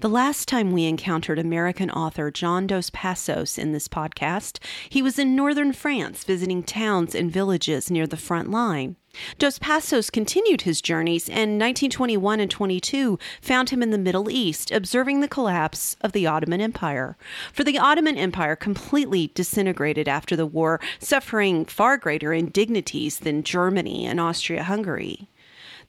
The last time we encountered American author John Dos Passos in this podcast, he was in northern France visiting towns and villages near the front line. Dos Passos continued his journeys and 1921 and 22 found him in the Middle East observing the collapse of the Ottoman Empire. For the Ottoman Empire completely disintegrated after the war, suffering far greater indignities than Germany and Austria Hungary.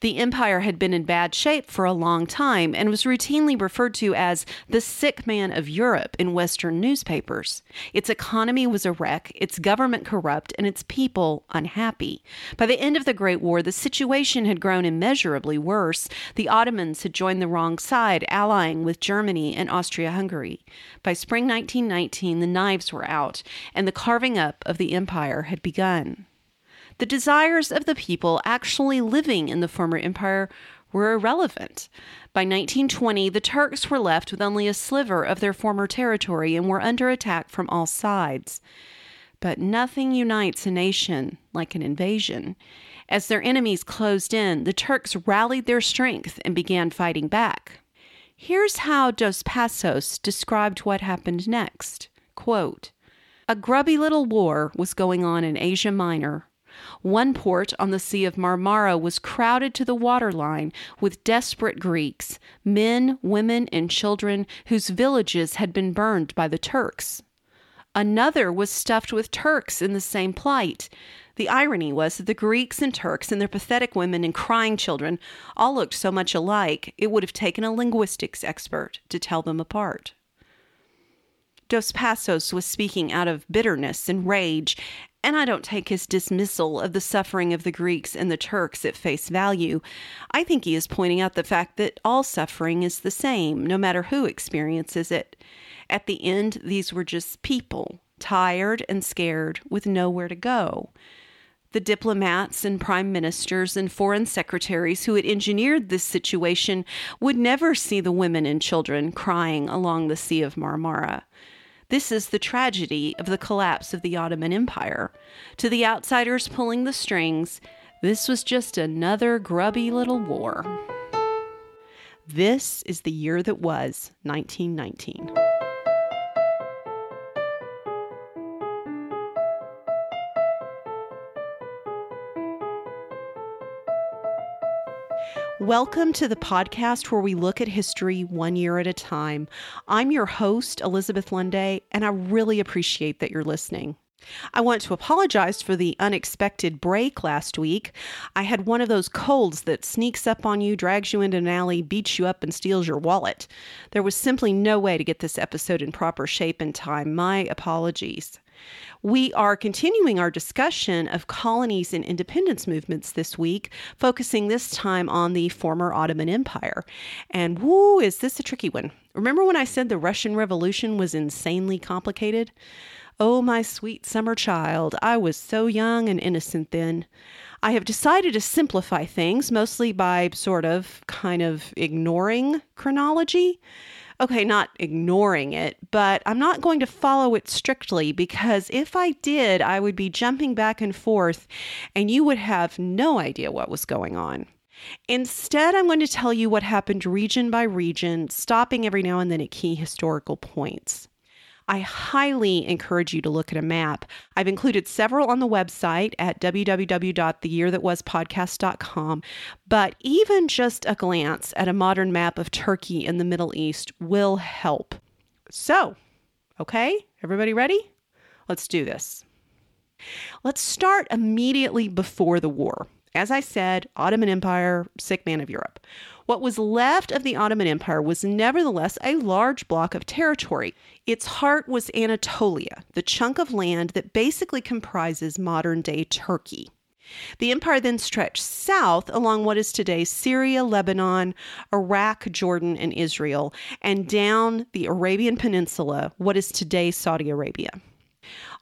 The empire had been in bad shape for a long time and was routinely referred to as the sick man of Europe in Western newspapers. Its economy was a wreck, its government corrupt, and its people unhappy. By the end of the Great War, the situation had grown immeasurably worse. The Ottomans had joined the wrong side, allying with Germany and Austria Hungary. By spring 1919, the knives were out, and the carving up of the empire had begun. The desires of the people actually living in the former empire were irrelevant. By 1920, the Turks were left with only a sliver of their former territory and were under attack from all sides. But nothing unites a nation like an invasion. As their enemies closed in, the Turks rallied their strength and began fighting back. Here's how Dos Passos described what happened next. Quote, a grubby little war was going on in Asia Minor one port on the Sea of Marmara was crowded to the waterline with desperate Greeks, men, women, and children whose villages had been burned by the Turks. Another was stuffed with Turks in the same plight. The irony was that the Greeks and Turks and their pathetic women and crying children all looked so much alike, it would have taken a linguistics expert to tell them apart. Dos Passos was speaking out of bitterness and rage and I don't take his dismissal of the suffering of the Greeks and the Turks at face value. I think he is pointing out the fact that all suffering is the same, no matter who experiences it. At the end, these were just people, tired and scared, with nowhere to go. The diplomats and prime ministers and foreign secretaries who had engineered this situation would never see the women and children crying along the Sea of Marmara. This is the tragedy of the collapse of the Ottoman Empire. To the outsiders pulling the strings, this was just another grubby little war. This is the year that was 1919. Welcome to the podcast where we look at history one year at a time. I'm your host, Elizabeth Lunday, and I really appreciate that you're listening. I want to apologize for the unexpected break last week. I had one of those colds that sneaks up on you, drags you into an alley, beats you up, and steals your wallet. There was simply no way to get this episode in proper shape in time. My apologies. We are continuing our discussion of colonies and independence movements this week, focusing this time on the former Ottoman Empire. And woo, is this a tricky one? Remember when I said the Russian Revolution was insanely complicated? Oh, my sweet summer child, I was so young and innocent then. I have decided to simplify things, mostly by sort of kind of ignoring chronology okay, not ignoring it, but I'm not going to follow it strictly because if I did, I would be jumping back and forth and you would have no idea what was going on. Instead, I'm going to tell you what happened region by region, stopping every now and then at key historical points. I highly encourage you to look at a map. I've included several on the website at www.theyearthatwaspodcast.com, but even just a glance at a modern map of Turkey in the Middle East will help. So, okay, everybody ready? Let's do this. Let's start immediately before the war. As I said, Ottoman Empire, sick man of Europe. What was left of the Ottoman Empire was nevertheless a large block of territory. Its heart was Anatolia, the chunk of land that basically comprises modern day Turkey. The empire then stretched south along what is today Syria, Lebanon, Iraq, Jordan, and Israel, and down the Arabian Peninsula, what is today Saudi Arabia.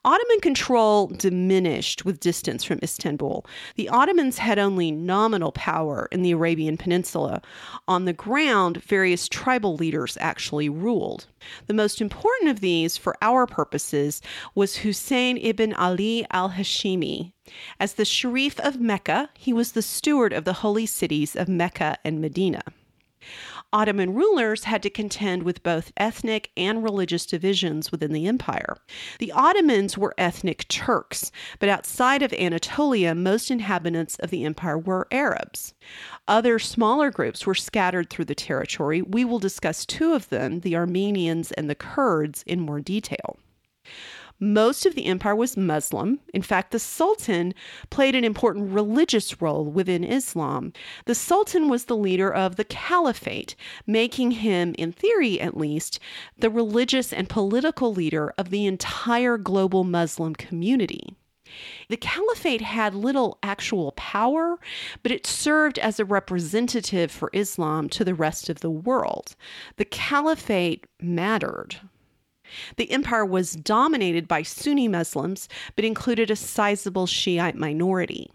Ottoman control diminished with distance from Istanbul. The Ottomans had only nominal power in the Arabian Peninsula. On the ground, various tribal leaders actually ruled. The most important of these, for our purposes, was Hussein ibn Ali al Hashimi. As the Sharif of Mecca, he was the steward of the holy cities of Mecca and Medina. Ottoman rulers had to contend with both ethnic and religious divisions within the empire. The Ottomans were ethnic Turks, but outside of Anatolia, most inhabitants of the empire were Arabs. Other smaller groups were scattered through the territory. We will discuss two of them, the Armenians and the Kurds, in more detail. Most of the empire was Muslim. In fact, the Sultan played an important religious role within Islam. The Sultan was the leader of the Caliphate, making him, in theory at least, the religious and political leader of the entire global Muslim community. The caliphate had little actual power, but it served as a representative for Islam to the rest of the world. The caliphate mattered. The empire was dominated by Sunni Muslims, but included a sizable Shiite minority.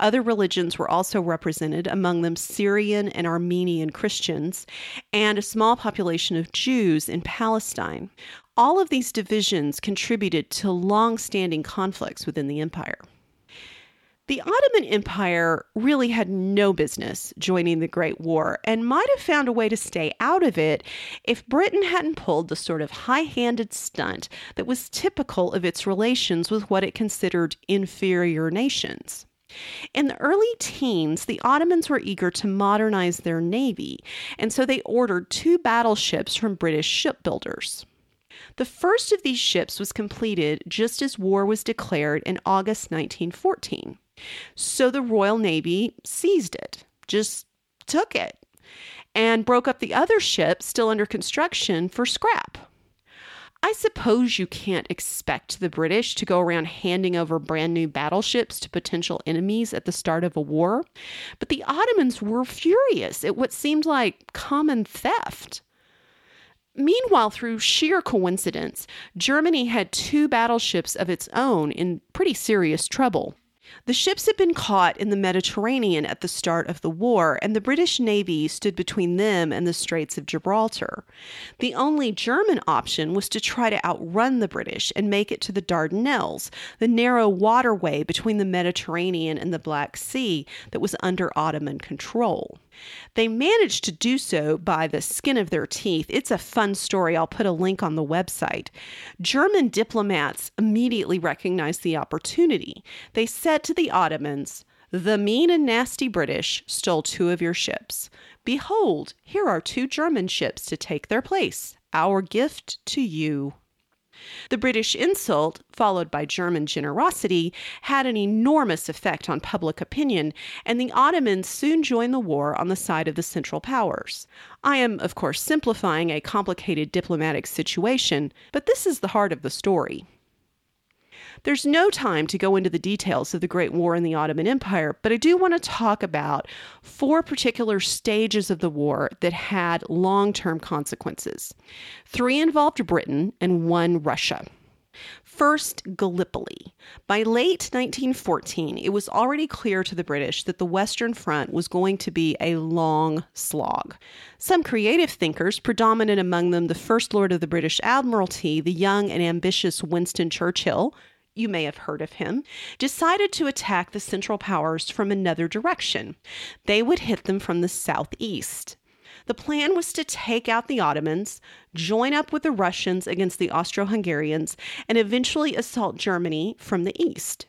Other religions were also represented, among them Syrian and Armenian Christians, and a small population of Jews in Palestine. All of these divisions contributed to long standing conflicts within the empire. The Ottoman Empire really had no business joining the Great War and might have found a way to stay out of it if Britain hadn't pulled the sort of high handed stunt that was typical of its relations with what it considered inferior nations. In the early teens, the Ottomans were eager to modernize their navy, and so they ordered two battleships from British shipbuilders. The first of these ships was completed just as war was declared in August 1914. So the Royal Navy seized it, just took it, and broke up the other ship still under construction for scrap. I suppose you can't expect the British to go around handing over brand new battleships to potential enemies at the start of a war, but the Ottomans were furious at what seemed like common theft. Meanwhile, through sheer coincidence, Germany had two battleships of its own in pretty serious trouble. The ships had been caught in the Mediterranean at the start of the war, and the British Navy stood between them and the Straits of Gibraltar. The only German option was to try to outrun the British and make it to the Dardanelles, the narrow waterway between the Mediterranean and the Black Sea that was under Ottoman control. They managed to do so by the skin of their teeth. It's a fun story. I'll put a link on the website. German diplomats immediately recognized the opportunity. They said to the Ottomans, the mean and nasty British stole two of your ships. Behold, here are two German ships to take their place. Our gift to you. The British insult, followed by German generosity, had an enormous effect on public opinion, and the Ottomans soon joined the war on the side of the Central Powers. I am, of course, simplifying a complicated diplomatic situation, but this is the heart of the story. There's no time to go into the details of the Great War in the Ottoman Empire, but I do want to talk about four particular stages of the war that had long term consequences. Three involved Britain and one Russia. First, Gallipoli. By late 1914, it was already clear to the British that the Western Front was going to be a long slog. Some creative thinkers, predominant among them the First Lord of the British Admiralty, the young and ambitious Winston Churchill, you may have heard of him, decided to attack the Central Powers from another direction. They would hit them from the southeast. The plan was to take out the Ottomans, join up with the Russians against the Austro Hungarians, and eventually assault Germany from the east.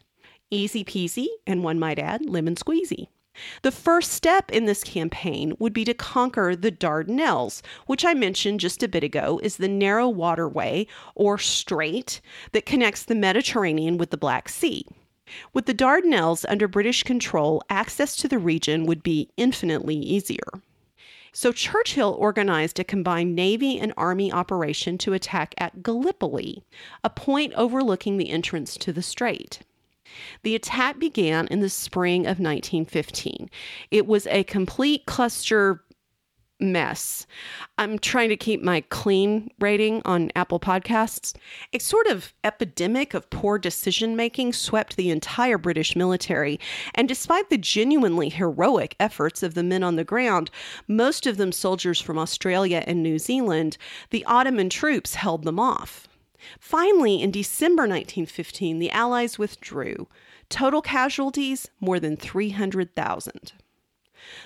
Easy peasy, and one might add, lemon squeezy. The first step in this campaign would be to conquer the Dardanelles, which I mentioned just a bit ago is the narrow waterway or strait that connects the Mediterranean with the Black Sea. With the Dardanelles under British control, access to the region would be infinitely easier. So Churchill organized a combined Navy and Army operation to attack at Gallipoli, a point overlooking the entrance to the strait. The attack began in the spring of 1915. It was a complete cluster mess. I'm trying to keep my clean rating on Apple Podcasts. A sort of epidemic of poor decision making swept the entire British military, and despite the genuinely heroic efforts of the men on the ground, most of them soldiers from Australia and New Zealand, the Ottoman troops held them off. Finally, in December 1915, the Allies withdrew. Total casualties more than 300,000.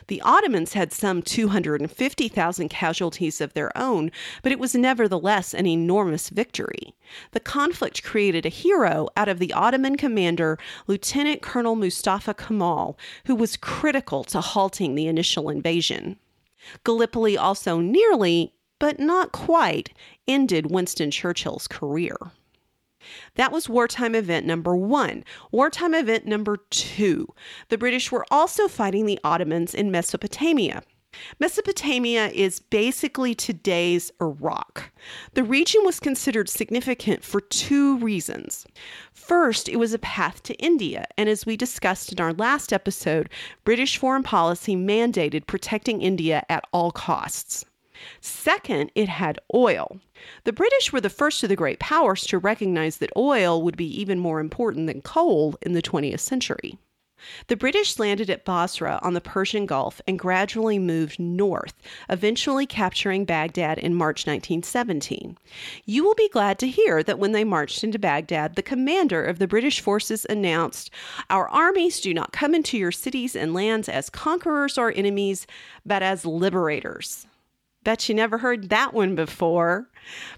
The Ottomans had some 250,000 casualties of their own, but it was nevertheless an enormous victory. The conflict created a hero out of the Ottoman commander, Lieutenant Colonel Mustafa Kemal, who was critical to halting the initial invasion. Gallipoli also nearly, but not quite, ended Winston Churchill's career. That was wartime event number one. Wartime event number two. The British were also fighting the Ottomans in Mesopotamia. Mesopotamia is basically today's Iraq. The region was considered significant for two reasons. First, it was a path to India, and as we discussed in our last episode, British foreign policy mandated protecting India at all costs. Second, it had oil. The British were the first of the great powers to recognize that oil would be even more important than coal in the 20th century. The British landed at Basra on the Persian Gulf and gradually moved north, eventually capturing Baghdad in March 1917. You will be glad to hear that when they marched into Baghdad, the commander of the British forces announced, Our armies do not come into your cities and lands as conquerors or enemies, but as liberators. Bet you never heard that one before.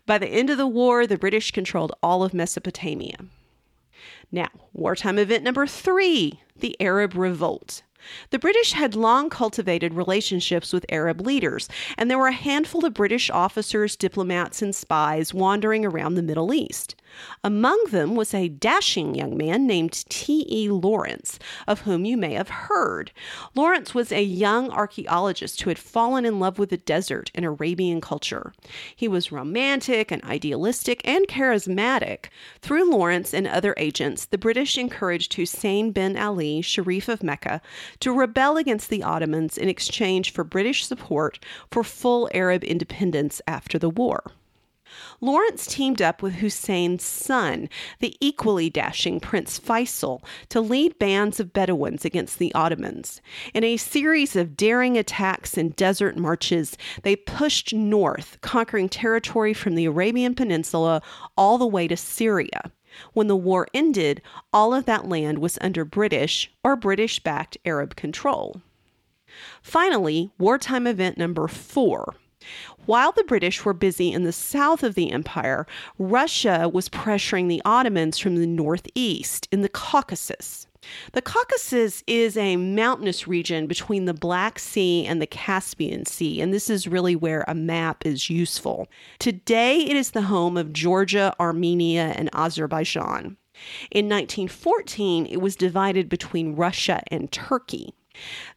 By the end of the war, the British controlled all of Mesopotamia. Now, wartime event number three the Arab Revolt. The British had long cultivated relationships with Arab leaders, and there were a handful of British officers, diplomats, and spies wandering around the Middle East. Among them was a dashing young man named T.E. Lawrence, of whom you may have heard. Lawrence was a young archaeologist who had fallen in love with the desert and Arabian culture. He was romantic and idealistic and charismatic. Through Lawrence and other agents, the British encouraged Hussein bin Ali, Sharif of Mecca, to rebel against the Ottomans in exchange for British support for full Arab independence after the war. Lawrence teamed up with Hussein's son, the equally dashing Prince Faisal, to lead bands of Bedouins against the Ottomans. In a series of daring attacks and desert marches, they pushed north, conquering territory from the Arabian Peninsula all the way to Syria. When the war ended, all of that land was under British or British backed Arab control. Finally, wartime event number four while the British were busy in the south of the empire, Russia was pressuring the Ottomans from the northeast in the Caucasus. The Caucasus is a mountainous region between the Black Sea and the Caspian Sea, and this is really where a map is useful. Today, it is the home of Georgia, Armenia, and Azerbaijan. In 1914, it was divided between Russia and Turkey.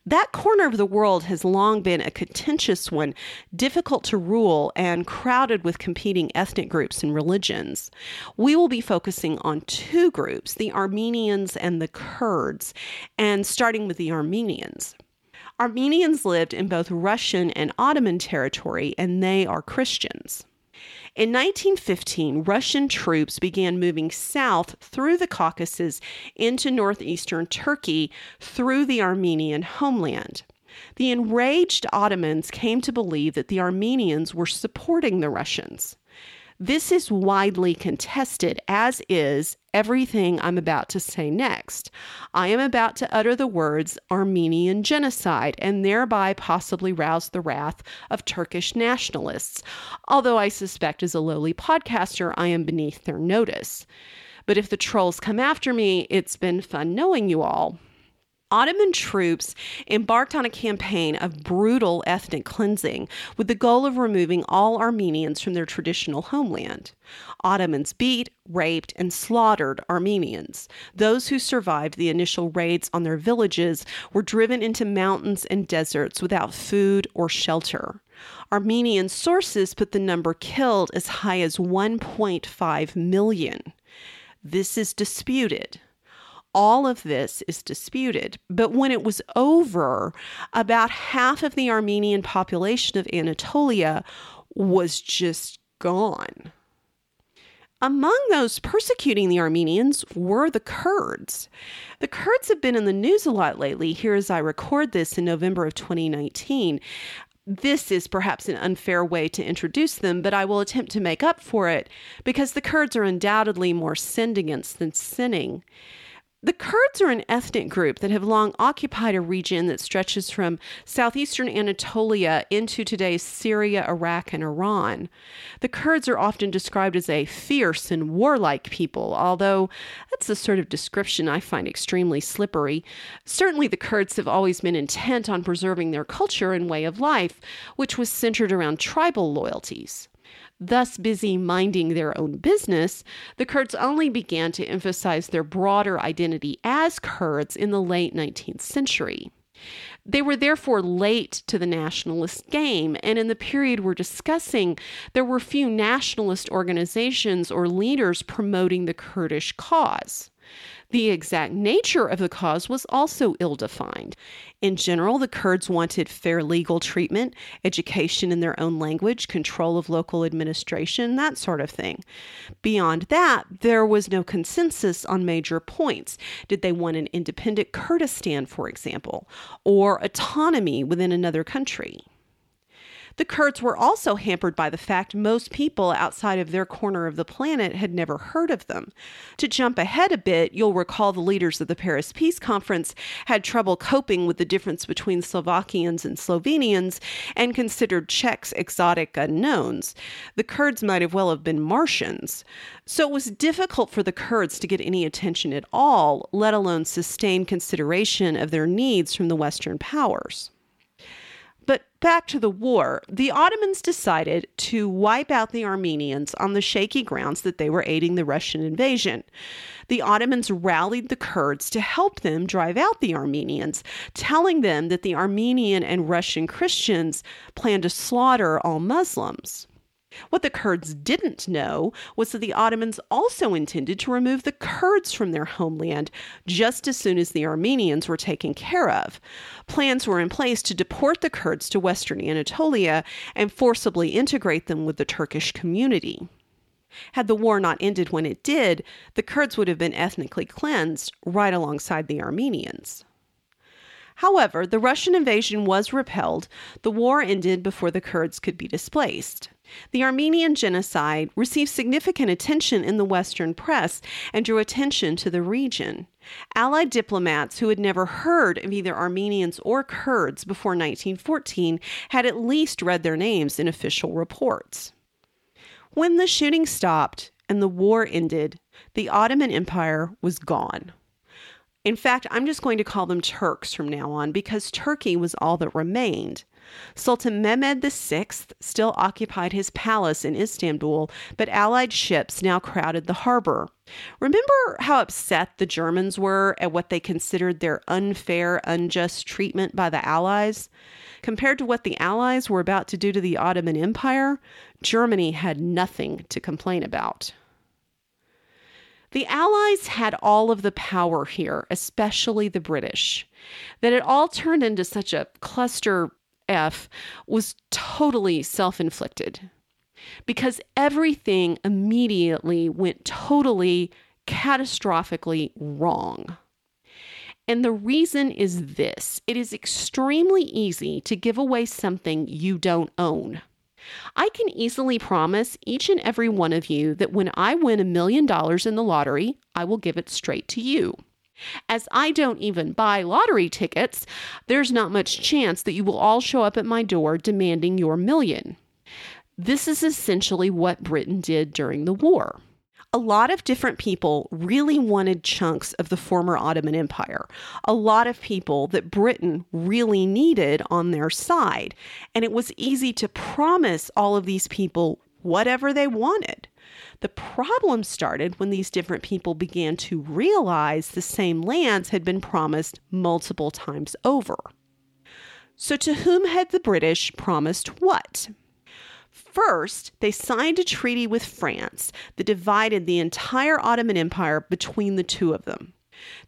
That corner of the world has long been a contentious one, difficult to rule, and crowded with competing ethnic groups and religions. We will be focusing on two groups the Armenians and the Kurds, and starting with the Armenians. Armenians lived in both Russian and Ottoman territory, and they are Christians. In 1915, Russian troops began moving south through the Caucasus into northeastern Turkey through the Armenian homeland. The enraged Ottomans came to believe that the Armenians were supporting the Russians. This is widely contested, as is everything I'm about to say next. I am about to utter the words Armenian genocide and thereby possibly rouse the wrath of Turkish nationalists, although I suspect as a lowly podcaster I am beneath their notice. But if the trolls come after me, it's been fun knowing you all. Ottoman troops embarked on a campaign of brutal ethnic cleansing with the goal of removing all Armenians from their traditional homeland. Ottomans beat, raped, and slaughtered Armenians. Those who survived the initial raids on their villages were driven into mountains and deserts without food or shelter. Armenian sources put the number killed as high as 1.5 million. This is disputed all of this is disputed. But when it was over, about half of the Armenian population of Anatolia was just gone. Among those persecuting the Armenians were the Kurds. The Kurds have been in the news a lot lately, here as I record this in November of 2019. This is perhaps an unfair way to introduce them, but I will attempt to make up for it because the Kurds are undoubtedly more sinned against than sinning. The Kurds are an ethnic group that have long occupied a region that stretches from southeastern Anatolia into today's Syria, Iraq, and Iran. The Kurds are often described as a fierce and warlike people, although that's a sort of description I find extremely slippery. Certainly, the Kurds have always been intent on preserving their culture and way of life, which was centered around tribal loyalties thus busy minding their own business, the Kurds only began to emphasize their broader identity as Kurds in the late 19th century. They were therefore late to the nationalist game, and in the period we're discussing, there were few nationalist organizations or leaders promoting the Kurdish cause. The exact nature of the cause was also ill defined. In general, the Kurds wanted fair legal treatment, education in their own language, control of local administration, that sort of thing. Beyond that, there was no consensus on major points. Did they want an independent Kurdistan, for example, or autonomy within another country? The Kurds were also hampered by the fact most people outside of their corner of the planet had never heard of them. To jump ahead a bit, you'll recall the leaders of the Paris Peace Conference had trouble coping with the difference between Slovakians and Slovenians and considered Czechs exotic unknowns. The Kurds might have well have been Martians. So it was difficult for the Kurds to get any attention at all, let alone sustain consideration of their needs from the Western powers. But back to the war, the Ottomans decided to wipe out the Armenians on the shaky grounds that they were aiding the Russian invasion. The Ottomans rallied the Kurds to help them drive out the Armenians, telling them that the Armenian and Russian Christians planned to slaughter all Muslims. What the Kurds didn't know was that the Ottomans also intended to remove the Kurds from their homeland just as soon as the Armenians were taken care of. Plans were in place to deport the Kurds to western Anatolia and forcibly integrate them with the Turkish community. Had the war not ended when it did, the Kurds would have been ethnically cleansed right alongside the Armenians. However, the Russian invasion was repelled. The war ended before the Kurds could be displaced. The Armenian genocide received significant attention in the Western press and drew attention to the region. Allied diplomats who had never heard of either Armenians or Kurds before 1914 had at least read their names in official reports. When the shooting stopped and the war ended, the Ottoman Empire was gone. In fact, I'm just going to call them Turks from now on because Turkey was all that remained. Sultan Mehmed VI still occupied his palace in Istanbul, but Allied ships now crowded the harbor. Remember how upset the Germans were at what they considered their unfair, unjust treatment by the Allies? Compared to what the Allies were about to do to the Ottoman Empire, Germany had nothing to complain about. The Allies had all of the power here, especially the British. That it all turned into such a cluster F was totally self inflicted because everything immediately went totally catastrophically wrong. And the reason is this it is extremely easy to give away something you don't own. I can easily promise each and every one of you that when I win a million dollars in the lottery, I will give it straight to you. As I don't even buy lottery tickets, there's not much chance that you will all show up at my door demanding your million. This is essentially what Britain did during the war a lot of different people really wanted chunks of the former Ottoman Empire. A lot of people that Britain really needed on their side. And it was easy to promise all of these people whatever they wanted. The problem started when these different people began to realize the same lands had been promised multiple times over. So, to whom had the British promised what? First, they signed a treaty with France that divided the entire Ottoman Empire between the two of them.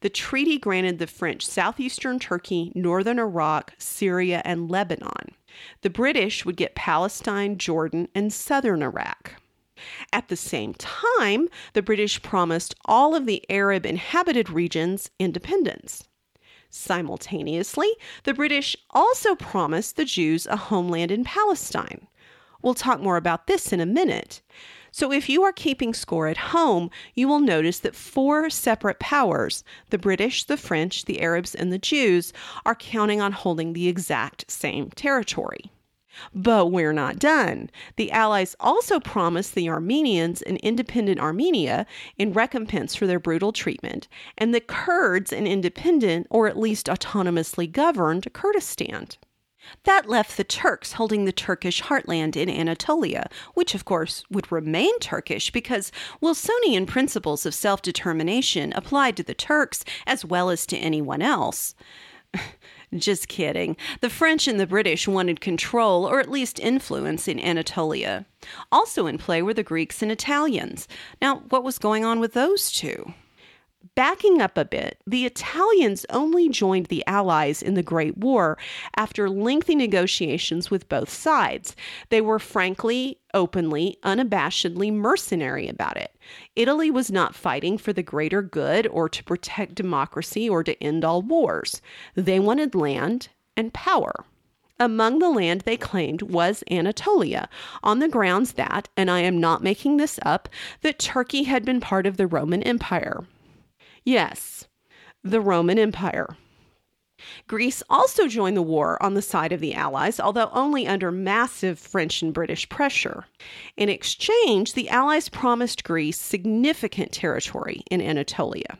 The treaty granted the French southeastern Turkey, northern Iraq, Syria, and Lebanon. The British would get Palestine, Jordan, and southern Iraq. At the same time, the British promised all of the Arab inhabited regions independence. Simultaneously, the British also promised the Jews a homeland in Palestine. We'll talk more about this in a minute. So, if you are keeping score at home, you will notice that four separate powers the British, the French, the Arabs, and the Jews are counting on holding the exact same territory. But we're not done. The Allies also promised the Armenians an independent Armenia in recompense for their brutal treatment, and the Kurds an independent or at least autonomously governed Kurdistan. That left the Turks holding the Turkish heartland in Anatolia, which of course would remain Turkish because Wilsonian principles of self determination applied to the Turks as well as to anyone else. Just kidding. The French and the British wanted control or at least influence in Anatolia. Also in play were the Greeks and Italians. Now, what was going on with those two? Backing up a bit, the Italians only joined the Allies in the Great War after lengthy negotiations with both sides. They were frankly, openly, unabashedly mercenary about it. Italy was not fighting for the greater good or to protect democracy or to end all wars. They wanted land and power. Among the land they claimed was Anatolia, on the grounds that, and I am not making this up, that Turkey had been part of the Roman Empire. Yes, the Roman Empire. Greece also joined the war on the side of the Allies, although only under massive French and British pressure. In exchange, the Allies promised Greece significant territory in Anatolia.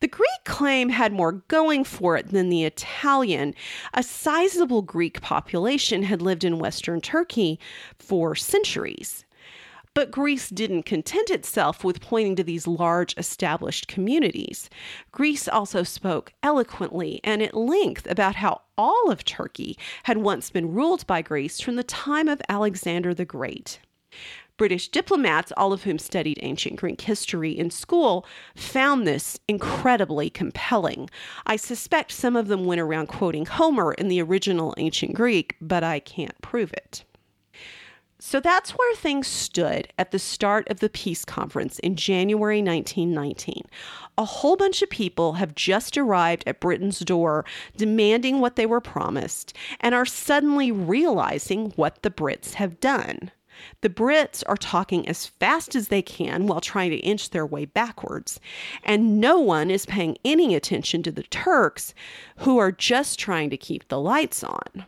The Greek claim had more going for it than the Italian. A sizable Greek population had lived in Western Turkey for centuries. But Greece didn't content itself with pointing to these large established communities. Greece also spoke eloquently and at length about how all of Turkey had once been ruled by Greece from the time of Alexander the Great. British diplomats, all of whom studied ancient Greek history in school, found this incredibly compelling. I suspect some of them went around quoting Homer in the original ancient Greek, but I can't prove it. So that's where things stood at the start of the peace conference in January 1919. A whole bunch of people have just arrived at Britain's door demanding what they were promised and are suddenly realizing what the Brits have done. The Brits are talking as fast as they can while trying to inch their way backwards, and no one is paying any attention to the Turks who are just trying to keep the lights on.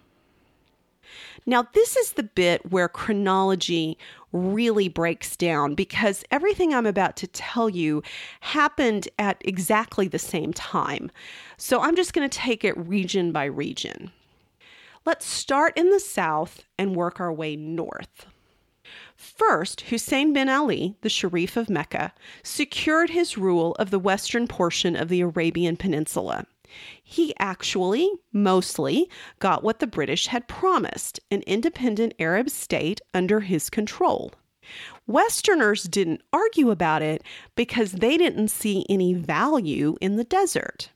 Now, this is the bit where chronology really breaks down because everything I'm about to tell you happened at exactly the same time. So I'm just going to take it region by region. Let's start in the south and work our way north. First, Hussein bin Ali, the Sharif of Mecca, secured his rule of the western portion of the Arabian Peninsula he actually, mostly, got what the British had promised an independent Arab state under his control. Westerners didn't argue about it because they didn't see any value in the desert.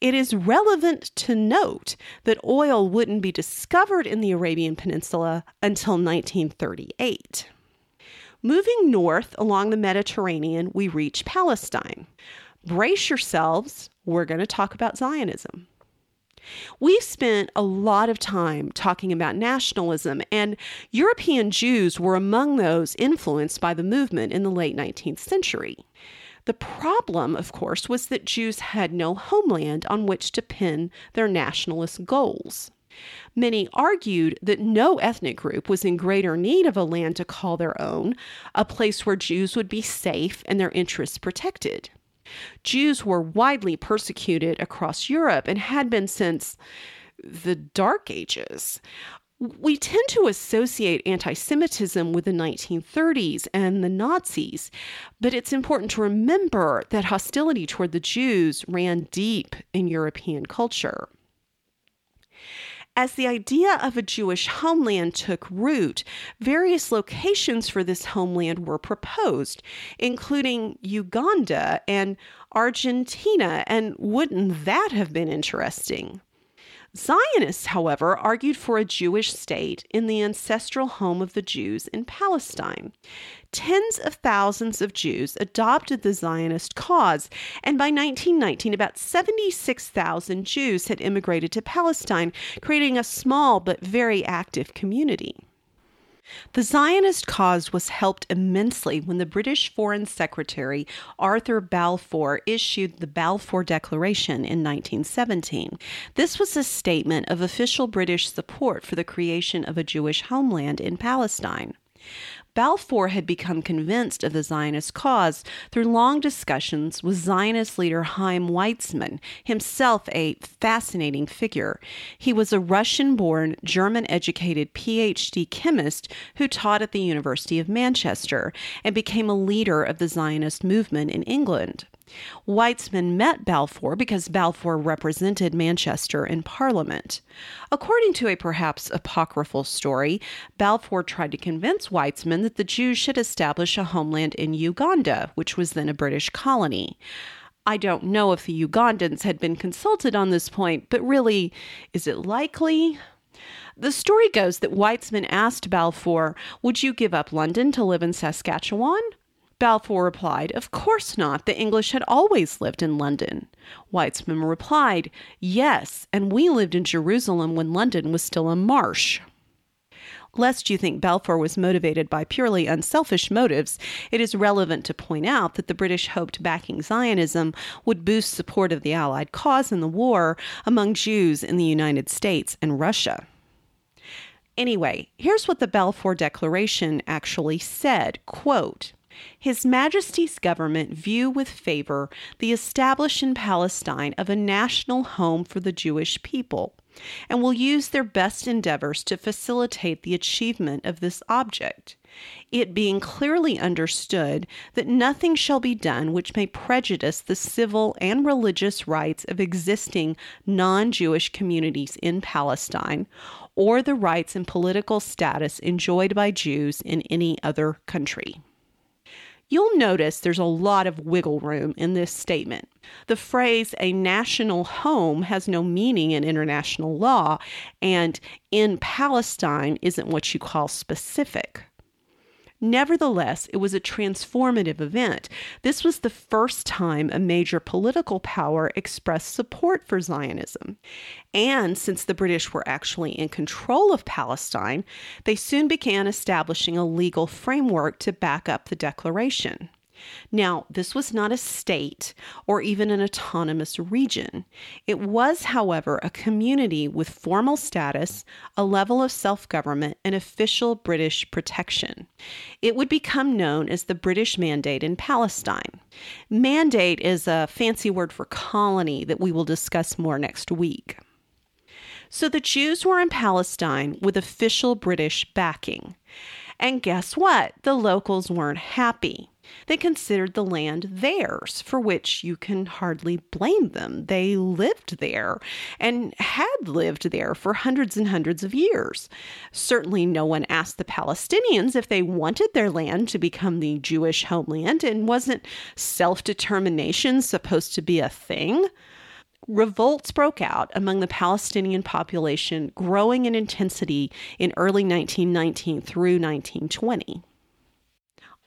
It is relevant to note that oil wouldn't be discovered in the Arabian Peninsula until 1938. Moving north along the Mediterranean, we reach Palestine. Brace yourselves, we're going to talk about Zionism. We've spent a lot of time talking about nationalism, and European Jews were among those influenced by the movement in the late 19th century. The problem, of course, was that Jews had no homeland on which to pin their nationalist goals. Many argued that no ethnic group was in greater need of a land to call their own, a place where Jews would be safe and their interests protected. Jews were widely persecuted across Europe and had been since the Dark Ages. We tend to associate anti Semitism with the 1930s and the Nazis, but it's important to remember that hostility toward the Jews ran deep in European culture. As the idea of a Jewish homeland took root, various locations for this homeland were proposed, including Uganda and Argentina. And wouldn't that have been interesting? Zionists, however, argued for a Jewish state in the ancestral home of the Jews in Palestine. Tens of thousands of Jews adopted the Zionist cause, and by 1919, about 76,000 Jews had immigrated to Palestine, creating a small but very active community. The Zionist cause was helped immensely when the British Foreign Secretary Arthur Balfour issued the Balfour Declaration in 1917. This was a statement of official British support for the creation of a Jewish homeland in Palestine. Balfour had become convinced of the Zionist cause through long discussions with Zionist leader Chaim Weizmann, himself a fascinating figure. He was a Russian born, German educated PhD chemist who taught at the University of Manchester and became a leader of the Zionist movement in England. Weizmann met Balfour because Balfour represented Manchester in Parliament. According to a perhaps apocryphal story, Balfour tried to convince Weizmann that the Jews should establish a homeland in Uganda, which was then a British colony. I don't know if the Ugandans had been consulted on this point, but really, is it likely? The story goes that Weizmann asked Balfour, Would you give up London to live in Saskatchewan? Balfour replied, Of course not. The English had always lived in London. Weizmann replied, Yes, and we lived in Jerusalem when London was still a marsh. Lest you think Balfour was motivated by purely unselfish motives, it is relevant to point out that the British hoped backing Zionism would boost support of the Allied cause in the war among Jews in the United States and Russia. Anyway, here's what the Balfour Declaration actually said quote, his Majesty's government view with favor the establishment in Palestine of a national home for the Jewish people, and will use their best endeavors to facilitate the achievement of this object, it being clearly understood that nothing shall be done which may prejudice the civil and religious rights of existing non Jewish communities in Palestine or the rights and political status enjoyed by Jews in any other country. You'll notice there's a lot of wiggle room in this statement. The phrase a national home has no meaning in international law, and in Palestine isn't what you call specific. Nevertheless, it was a transformative event. This was the first time a major political power expressed support for Zionism. And since the British were actually in control of Palestine, they soon began establishing a legal framework to back up the declaration. Now, this was not a state or even an autonomous region. It was, however, a community with formal status, a level of self government, and official British protection. It would become known as the British Mandate in Palestine. Mandate is a fancy word for colony that we will discuss more next week. So the Jews were in Palestine with official British backing. And guess what? The locals weren't happy. They considered the land theirs, for which you can hardly blame them. They lived there and had lived there for hundreds and hundreds of years. Certainly, no one asked the Palestinians if they wanted their land to become the Jewish homeland, and wasn't self determination supposed to be a thing? Revolts broke out among the Palestinian population, growing in intensity in early 1919 through 1920.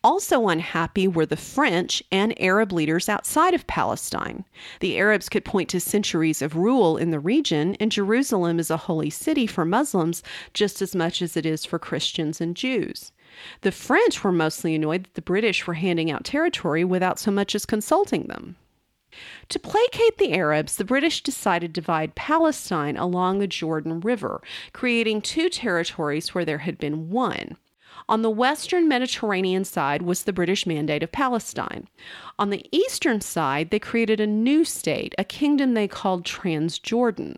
Also unhappy were the French and Arab leaders outside of Palestine. The Arabs could point to centuries of rule in the region, and Jerusalem is a holy city for Muslims just as much as it is for Christians and Jews. The French were mostly annoyed that the British were handing out territory without so much as consulting them. To placate the Arabs, the British decided to divide Palestine along the Jordan River, creating two territories where there had been one. On the western Mediterranean side was the British Mandate of Palestine. On the eastern side, they created a new state, a kingdom they called Transjordan.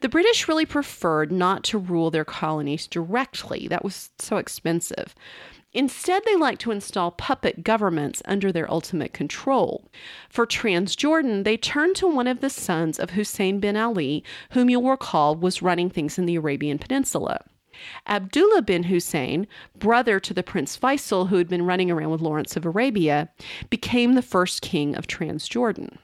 The British really preferred not to rule their colonies directly, that was so expensive. Instead, they liked to install puppet governments under their ultimate control. For Transjordan, they turned to one of the sons of Hussein bin Ali, whom you'll recall was running things in the Arabian Peninsula. Abdullah bin Hussein, brother to the Prince Faisal who had been running around with Lawrence of Arabia, became the first king of Transjordan.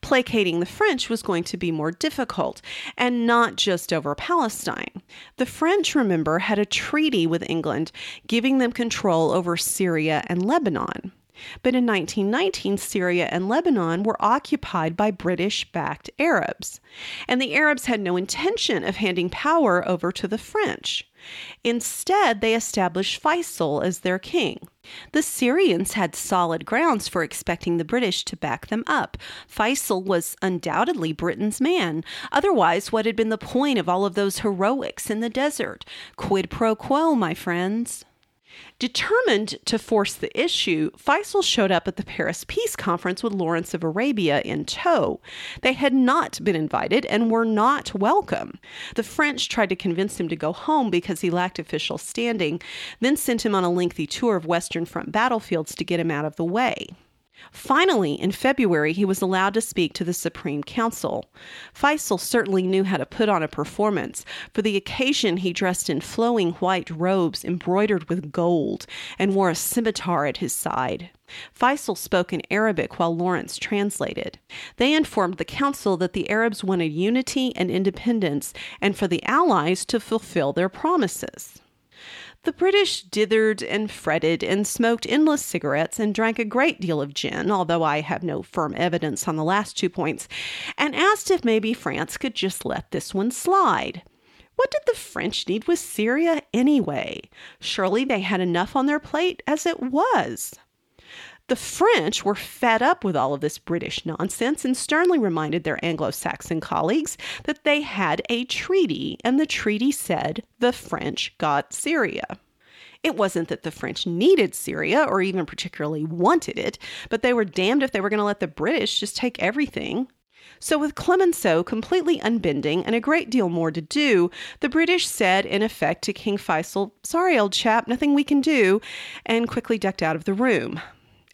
Placating the French was going to be more difficult, and not just over Palestine. The French, remember, had a treaty with England giving them control over Syria and Lebanon. But in 1919, Syria and Lebanon were occupied by British backed Arabs, and the Arabs had no intention of handing power over to the French. Instead, they established Faisal as their king. The Syrians had solid grounds for expecting the British to back them up. Faisal was undoubtedly Britain's man. Otherwise, what had been the point of all of those heroics in the desert? Quid pro quo, my friends. Determined to force the issue, Faisal showed up at the Paris Peace Conference with Lawrence of Arabia in tow. They had not been invited and were not welcome. The French tried to convince him to go home because he lacked official standing, then sent him on a lengthy tour of Western Front battlefields to get him out of the way. Finally, in February, he was allowed to speak to the Supreme Council. Faisal certainly knew how to put on a performance. For the occasion, he dressed in flowing white robes embroidered with gold and wore a scimitar at his side. Faisal spoke in Arabic while Lawrence translated. They informed the council that the Arabs wanted unity and independence and for the Allies to fulfill their promises. The British dithered and fretted and smoked endless cigarettes and drank a great deal of gin, although I have no firm evidence on the last two points, and asked if maybe France could just let this one slide. What did the French need with Syria anyway? Surely they had enough on their plate as it was. The French were fed up with all of this British nonsense and sternly reminded their Anglo Saxon colleagues that they had a treaty, and the treaty said the French got Syria. It wasn't that the French needed Syria or even particularly wanted it, but they were damned if they were going to let the British just take everything. So, with Clemenceau completely unbending and a great deal more to do, the British said, in effect, to King Faisal, Sorry, old chap, nothing we can do, and quickly ducked out of the room.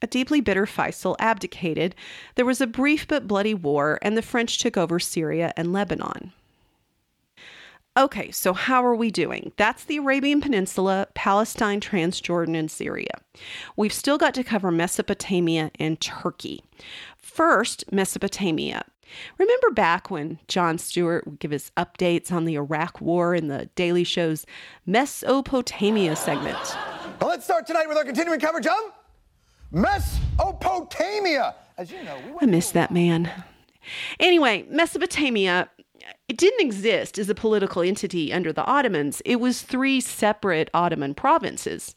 A deeply bitter Faisal abdicated. There was a brief but bloody war, and the French took over Syria and Lebanon. Okay, so how are we doing? That's the Arabian Peninsula, Palestine, Transjordan, and Syria. We've still got to cover Mesopotamia and Turkey. First, Mesopotamia. Remember back when Jon Stewart would give his updates on the Iraq War in the Daily Show's Mesopotamia segment? Well, let's start tonight with our continuing coverage of Mesopotamia. As you know, we I miss that man. Anyway, Mesopotamia it didn't exist as a political entity under the Ottomans. It was three separate Ottoman provinces.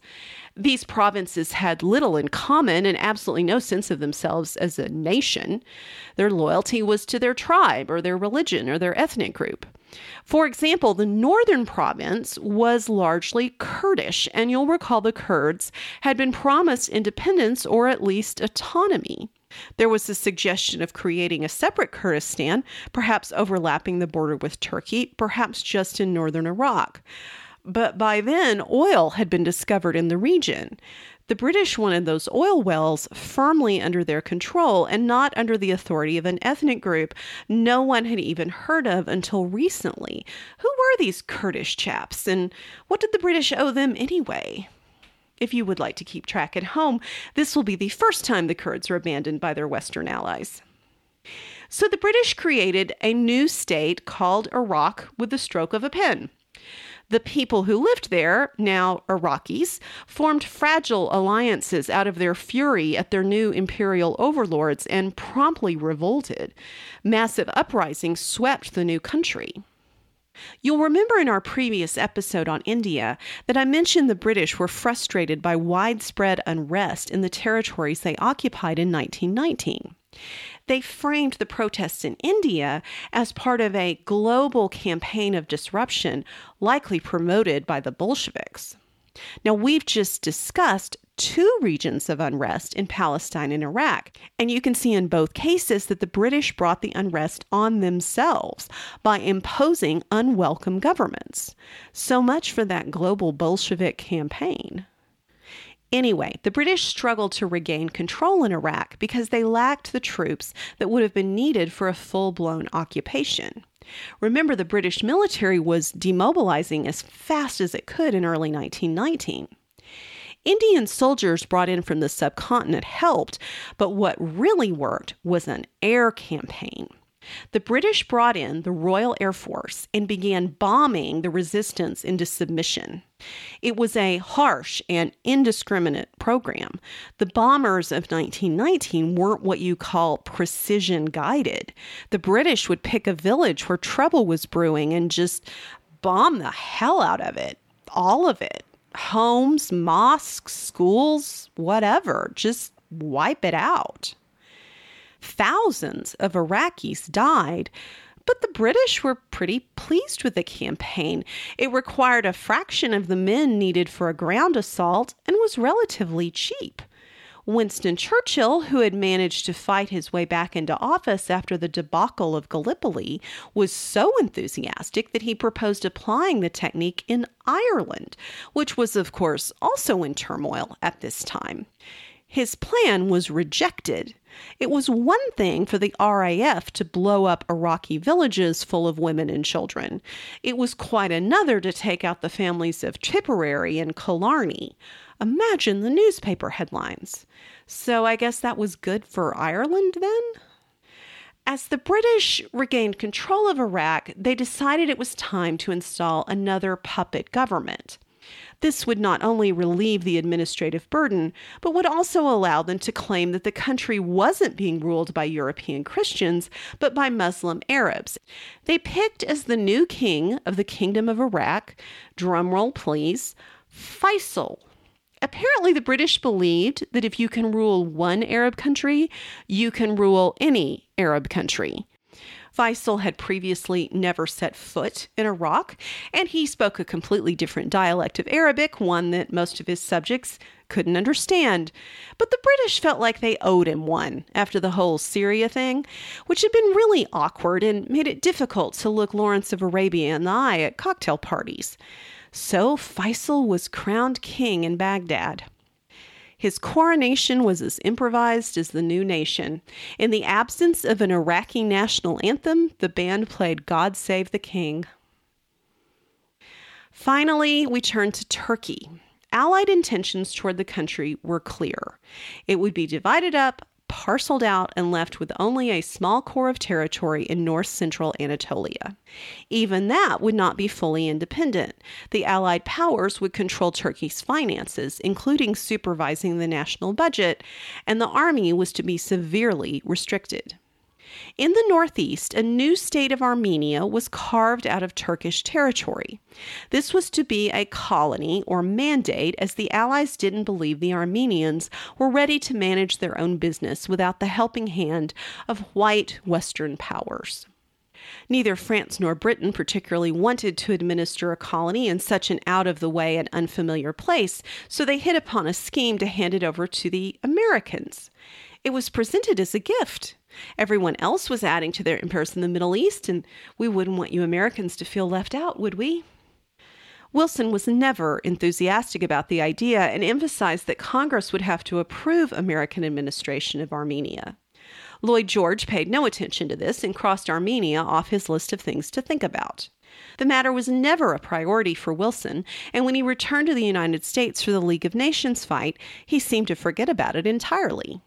These provinces had little in common and absolutely no sense of themselves as a nation. Their loyalty was to their tribe or their religion or their ethnic group. For example, the northern province was largely Kurdish, and you'll recall the Kurds had been promised independence or at least autonomy. There was a suggestion of creating a separate Kurdistan, perhaps overlapping the border with Turkey, perhaps just in northern Iraq. But by then, oil had been discovered in the region. The British wanted those oil wells firmly under their control and not under the authority of an ethnic group no one had even heard of until recently. Who were these Kurdish chaps, and what did the British owe them anyway? If you would like to keep track at home, this will be the first time the Kurds are abandoned by their Western allies. So the British created a new state called Iraq with the stroke of a pen. The people who lived there, now Iraqis, formed fragile alliances out of their fury at their new imperial overlords and promptly revolted. Massive uprisings swept the new country. You'll remember in our previous episode on India that I mentioned the British were frustrated by widespread unrest in the territories they occupied in 1919. They framed the protests in India as part of a global campaign of disruption, likely promoted by the Bolsheviks. Now, we've just discussed two regions of unrest in Palestine and Iraq, and you can see in both cases that the British brought the unrest on themselves by imposing unwelcome governments. So much for that global Bolshevik campaign. Anyway, the British struggled to regain control in Iraq because they lacked the troops that would have been needed for a full blown occupation. Remember, the British military was demobilizing as fast as it could in early 1919. Indian soldiers brought in from the subcontinent helped, but what really worked was an air campaign. The British brought in the Royal Air Force and began bombing the resistance into submission. It was a harsh and indiscriminate program. The bombers of 1919 weren't what you call precision guided. The British would pick a village where trouble was brewing and just bomb the hell out of it. all of it homes, mosques, schools, whatever. Just wipe it out. Thousands of Iraqis died, but the British were pretty pleased with the campaign. It required a fraction of the men needed for a ground assault and was relatively cheap. Winston Churchill, who had managed to fight his way back into office after the debacle of Gallipoli, was so enthusiastic that he proposed applying the technique in Ireland, which was, of course, also in turmoil at this time. His plan was rejected. It was one thing for the RAF to blow up Iraqi villages full of women and children. It was quite another to take out the families of Tipperary and Killarney. Imagine the newspaper headlines. So I guess that was good for Ireland then? As the British regained control of Iraq, they decided it was time to install another puppet government. This would not only relieve the administrative burden, but would also allow them to claim that the country wasn't being ruled by European Christians, but by Muslim Arabs. They picked as the new king of the Kingdom of Iraq, drumroll please, Faisal. Apparently, the British believed that if you can rule one Arab country, you can rule any Arab country. Faisal had previously never set foot in Iraq, and he spoke a completely different dialect of Arabic, one that most of his subjects couldn't understand. But the British felt like they owed him one after the whole Syria thing, which had been really awkward and made it difficult to look Lawrence of Arabia in the eye at cocktail parties. So Faisal was crowned king in Baghdad. His coronation was as improvised as the new nation. In the absence of an Iraqi national anthem, the band played God Save the King. Finally, we turn to Turkey. Allied intentions toward the country were clear. It would be divided up, parceled out and left with only a small core of territory in north central Anatolia. Even that would not be fully independent. The Allied powers would control Turkey's finances, including supervising the national budget, and the army was to be severely restricted. In the northeast, a new state of Armenia was carved out of Turkish territory. This was to be a colony or mandate, as the Allies didn't believe the Armenians were ready to manage their own business without the helping hand of white Western powers. Neither France nor Britain particularly wanted to administer a colony in such an out of the way and unfamiliar place, so they hit upon a scheme to hand it over to the Americans. It was presented as a gift. Everyone else was adding to their empires in the Middle East, and we wouldn't want you Americans to feel left out, would we? Wilson was never enthusiastic about the idea and emphasized that Congress would have to approve American administration of Armenia. Lloyd George paid no attention to this and crossed Armenia off his list of things to think about. The matter was never a priority for Wilson, and when he returned to the United States for the League of Nations fight, he seemed to forget about it entirely.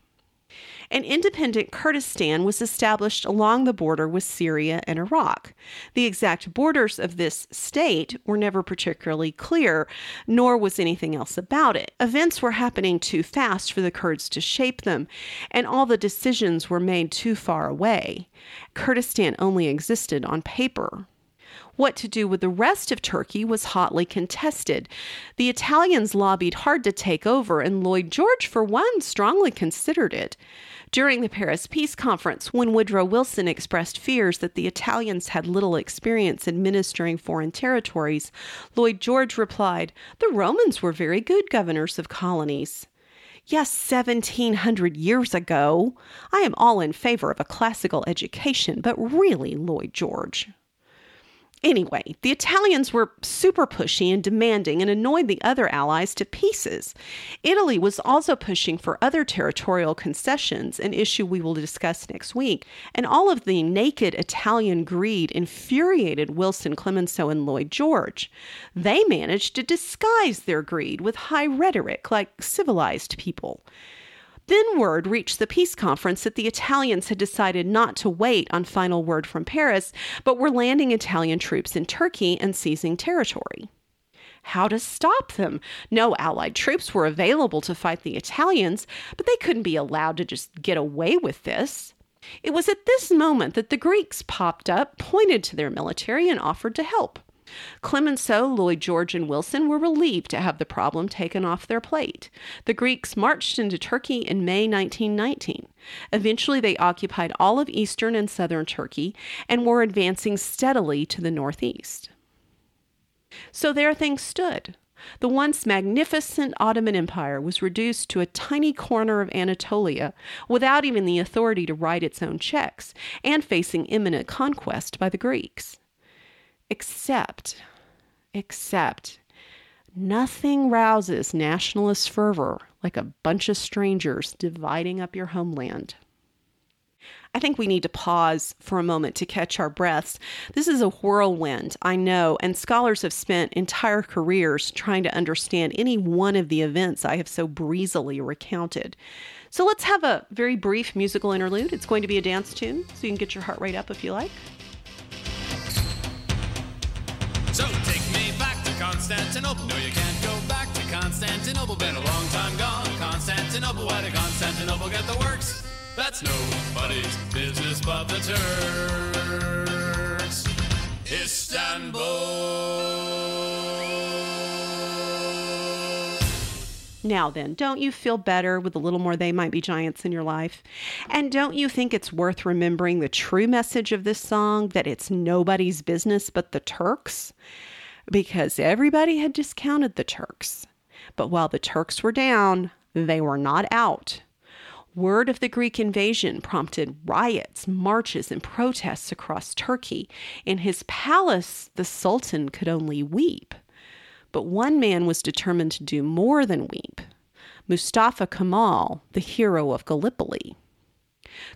An independent Kurdistan was established along the border with Syria and Iraq. The exact borders of this state were never particularly clear, nor was anything else about it. Events were happening too fast for the Kurds to shape them, and all the decisions were made too far away. Kurdistan only existed on paper. What to do with the rest of Turkey was hotly contested. The Italians lobbied hard to take over, and Lloyd George, for one, strongly considered it. During the Paris Peace Conference, when Woodrow Wilson expressed fears that the Italians had little experience administering foreign territories, Lloyd George replied, The Romans were very good governors of colonies. Yes, 1700 years ago. I am all in favor of a classical education, but really, Lloyd George. Anyway, the Italians were super pushy and demanding and annoyed the other allies to pieces. Italy was also pushing for other territorial concessions, an issue we will discuss next week. And all of the naked Italian greed infuriated Wilson Clemenceau and Lloyd George. They managed to disguise their greed with high rhetoric like civilized people. Then word reached the peace conference that the Italians had decided not to wait on final word from Paris, but were landing Italian troops in Turkey and seizing territory. How to stop them? No Allied troops were available to fight the Italians, but they couldn't be allowed to just get away with this. It was at this moment that the Greeks popped up, pointed to their military, and offered to help. Clemenceau, Lloyd George, and Wilson were relieved to have the problem taken off their plate. The Greeks marched into Turkey in May 1919. Eventually, they occupied all of eastern and southern Turkey and were advancing steadily to the northeast. So there things stood. The once magnificent Ottoman Empire was reduced to a tiny corner of Anatolia without even the authority to write its own checks and facing imminent conquest by the Greeks. Except, except, nothing rouses nationalist fervor like a bunch of strangers dividing up your homeland. I think we need to pause for a moment to catch our breaths. This is a whirlwind, I know, and scholars have spent entire careers trying to understand any one of the events I have so breezily recounted. So let's have a very brief musical interlude. It's going to be a dance tune, so you can get your heart rate up if you like. Constantinople. No, you can't go back to Constantinople. Been a long time gone. Constantinople, why did Constantinople get the works? That's nobody's business but the Turks. Istanbul. Now then, don't you feel better with a little more They Might Be Giants in your life? And don't you think it's worth remembering the true message of this song that it's nobody's business but the Turks? Because everybody had discounted the Turks. But while the Turks were down, they were not out. Word of the Greek invasion prompted riots, marches, and protests across Turkey. In his palace, the Sultan could only weep. But one man was determined to do more than weep Mustafa Kemal, the hero of Gallipoli.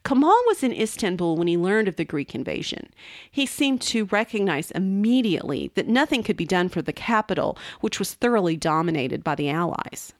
Kemal was in Istanbul when he learned of the Greek invasion. He seemed to recognize immediately that nothing could be done for the capital, which was thoroughly dominated by the Allies.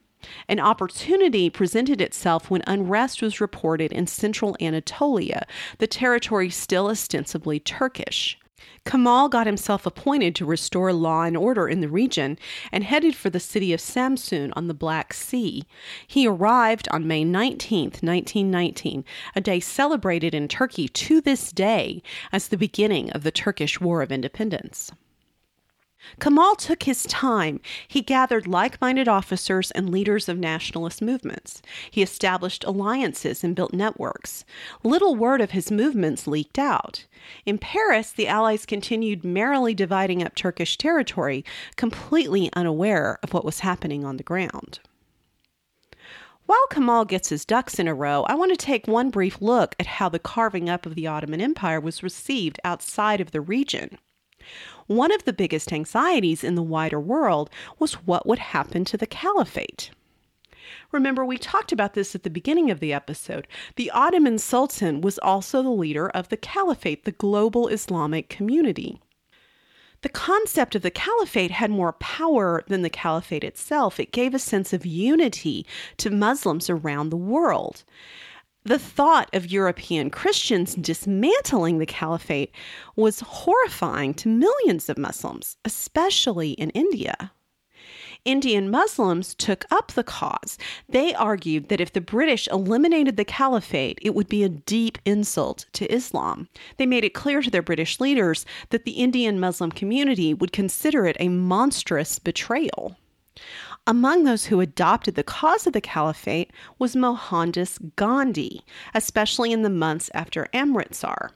An opportunity presented itself when unrest was reported in central Anatolia, the territory still ostensibly Turkish. Kemal got himself appointed to restore law and order in the region and headed for the city of Samsun on the Black Sea. He arrived on May 19, 1919, a day celebrated in Turkey to this day as the beginning of the Turkish War of Independence. Kemal took his time. He gathered like minded officers and leaders of nationalist movements. He established alliances and built networks. Little word of his movements leaked out. In Paris, the Allies continued merrily dividing up Turkish territory, completely unaware of what was happening on the ground. While Kemal gets his ducks in a row, I want to take one brief look at how the carving up of the Ottoman Empire was received outside of the region. One of the biggest anxieties in the wider world was what would happen to the caliphate. Remember, we talked about this at the beginning of the episode. The Ottoman Sultan was also the leader of the caliphate, the global Islamic community. The concept of the caliphate had more power than the caliphate itself. It gave a sense of unity to Muslims around the world. The thought of European Christians dismantling the caliphate was horrifying to millions of Muslims, especially in India. Indian Muslims took up the cause. They argued that if the British eliminated the caliphate, it would be a deep insult to Islam. They made it clear to their British leaders that the Indian Muslim community would consider it a monstrous betrayal. Among those who adopted the cause of the caliphate was Mohandas Gandhi, especially in the months after Amritsar.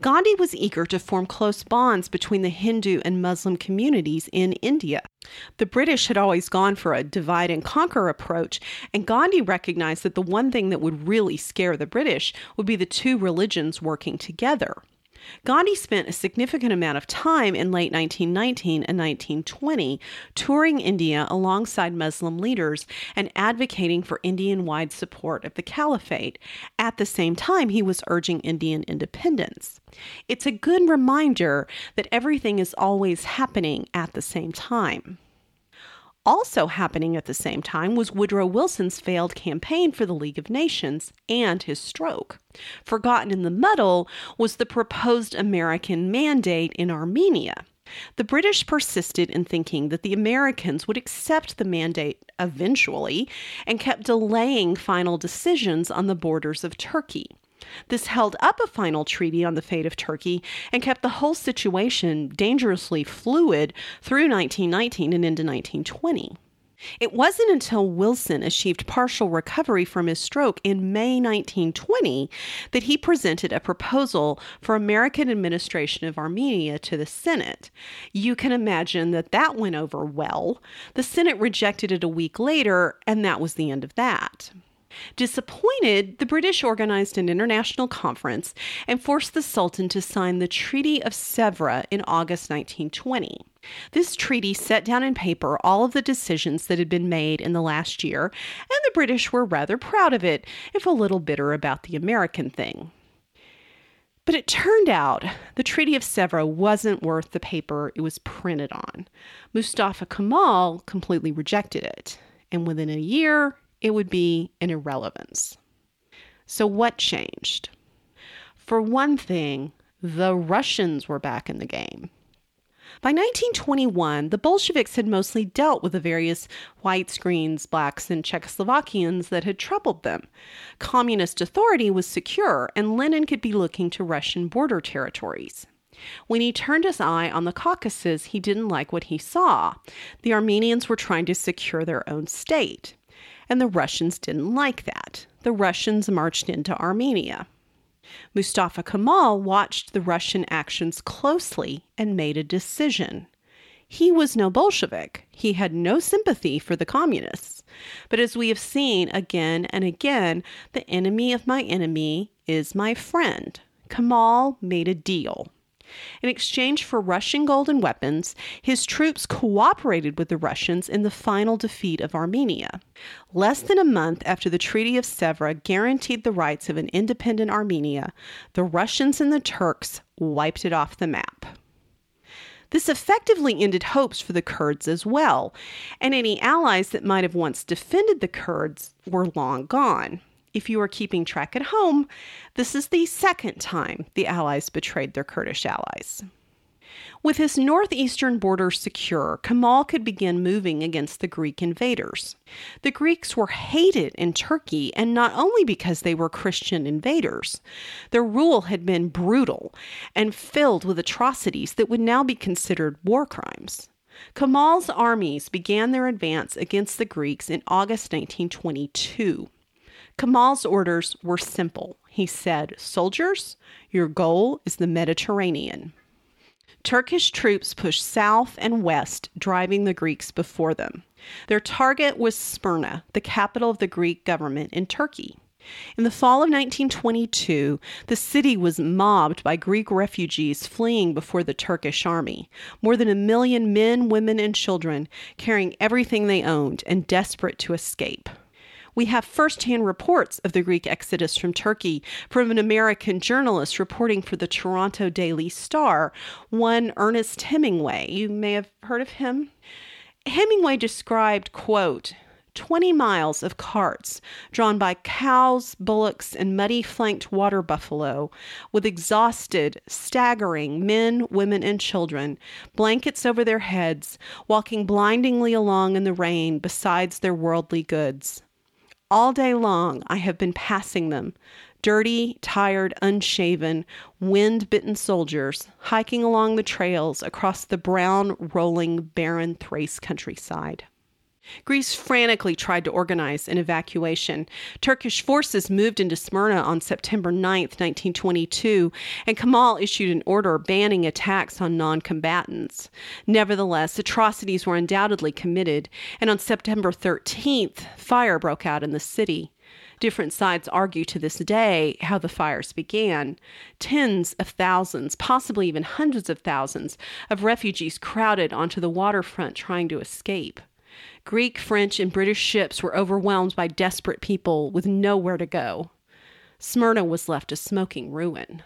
Gandhi was eager to form close bonds between the Hindu and Muslim communities in India. The British had always gone for a divide and conquer approach, and Gandhi recognized that the one thing that would really scare the British would be the two religions working together. Gandhi spent a significant amount of time in late 1919 and 1920 touring India alongside Muslim leaders and advocating for Indian wide support of the caliphate. At the same time, he was urging Indian independence. It's a good reminder that everything is always happening at the same time. Also happening at the same time was Woodrow Wilson's failed campaign for the League of Nations and his stroke. Forgotten in the muddle was the proposed American mandate in Armenia. The British persisted in thinking that the Americans would accept the mandate eventually and kept delaying final decisions on the borders of Turkey. This held up a final treaty on the fate of Turkey and kept the whole situation dangerously fluid through 1919 and into 1920. It wasn't until Wilson achieved partial recovery from his stroke in May 1920 that he presented a proposal for American administration of Armenia to the Senate. You can imagine that that went over well. The Senate rejected it a week later, and that was the end of that. Disappointed, the British organized an international conference and forced the Sultan to sign the Treaty of Sèvres in August 1920. This treaty set down in paper all of the decisions that had been made in the last year, and the British were rather proud of it, if a little bitter about the American thing. But it turned out the Treaty of Sèvres wasn't worth the paper it was printed on. Mustafa Kemal completely rejected it, and within a year, it would be an irrelevance. So, what changed? For one thing, the Russians were back in the game. By 1921, the Bolsheviks had mostly dealt with the various whites, greens, blacks, and Czechoslovakians that had troubled them. Communist authority was secure, and Lenin could be looking to Russian border territories. When he turned his eye on the Caucasus, he didn't like what he saw. The Armenians were trying to secure their own state and the Russians didn't like that. The Russians marched into Armenia. Mustafa Kemal watched the Russian actions closely and made a decision. He was no Bolshevik. He had no sympathy for the communists. But as we have seen again and again, the enemy of my enemy is my friend. Kemal made a deal. In exchange for Russian gold and weapons, his troops cooperated with the Russians in the final defeat of Armenia. Less than a month after the Treaty of Sèvres guaranteed the rights of an independent Armenia, the Russians and the Turks wiped it off the map. This effectively ended hopes for the Kurds as well, and any allies that might have once defended the Kurds were long gone. If you are keeping track at home, this is the second time the Allies betrayed their Kurdish allies. With his northeastern border secure, Kemal could begin moving against the Greek invaders. The Greeks were hated in Turkey, and not only because they were Christian invaders. Their rule had been brutal and filled with atrocities that would now be considered war crimes. Kemal's armies began their advance against the Greeks in August 1922. Kemal's orders were simple. He said, Soldiers, your goal is the Mediterranean. Turkish troops pushed south and west, driving the Greeks before them. Their target was Smyrna, the capital of the Greek government in Turkey. In the fall of 1922, the city was mobbed by Greek refugees fleeing before the Turkish army. More than a million men, women, and children carrying everything they owned and desperate to escape. We have firsthand reports of the Greek exodus from Turkey from an American journalist reporting for the Toronto Daily Star, one Ernest Hemingway. You may have heard of him. Hemingway described, quote, 20 miles of carts drawn by cows, bullocks, and muddy flanked water buffalo, with exhausted, staggering men, women, and children, blankets over their heads, walking blindingly along in the rain besides their worldly goods. All day long, I have been passing them dirty, tired, unshaven, wind bitten soldiers hiking along the trails across the brown, rolling, barren Thrace countryside. Greece frantically tried to organize an evacuation. Turkish forces moved into Smyrna on September 9, 1922, and Kemal issued an order banning attacks on non combatants. Nevertheless, atrocities were undoubtedly committed, and on September 13th, fire broke out in the city. Different sides argue to this day how the fires began. Tens of thousands, possibly even hundreds of thousands, of refugees crowded onto the waterfront trying to escape. Greek, French, and British ships were overwhelmed by desperate people with nowhere to go. Smyrna was left a smoking ruin.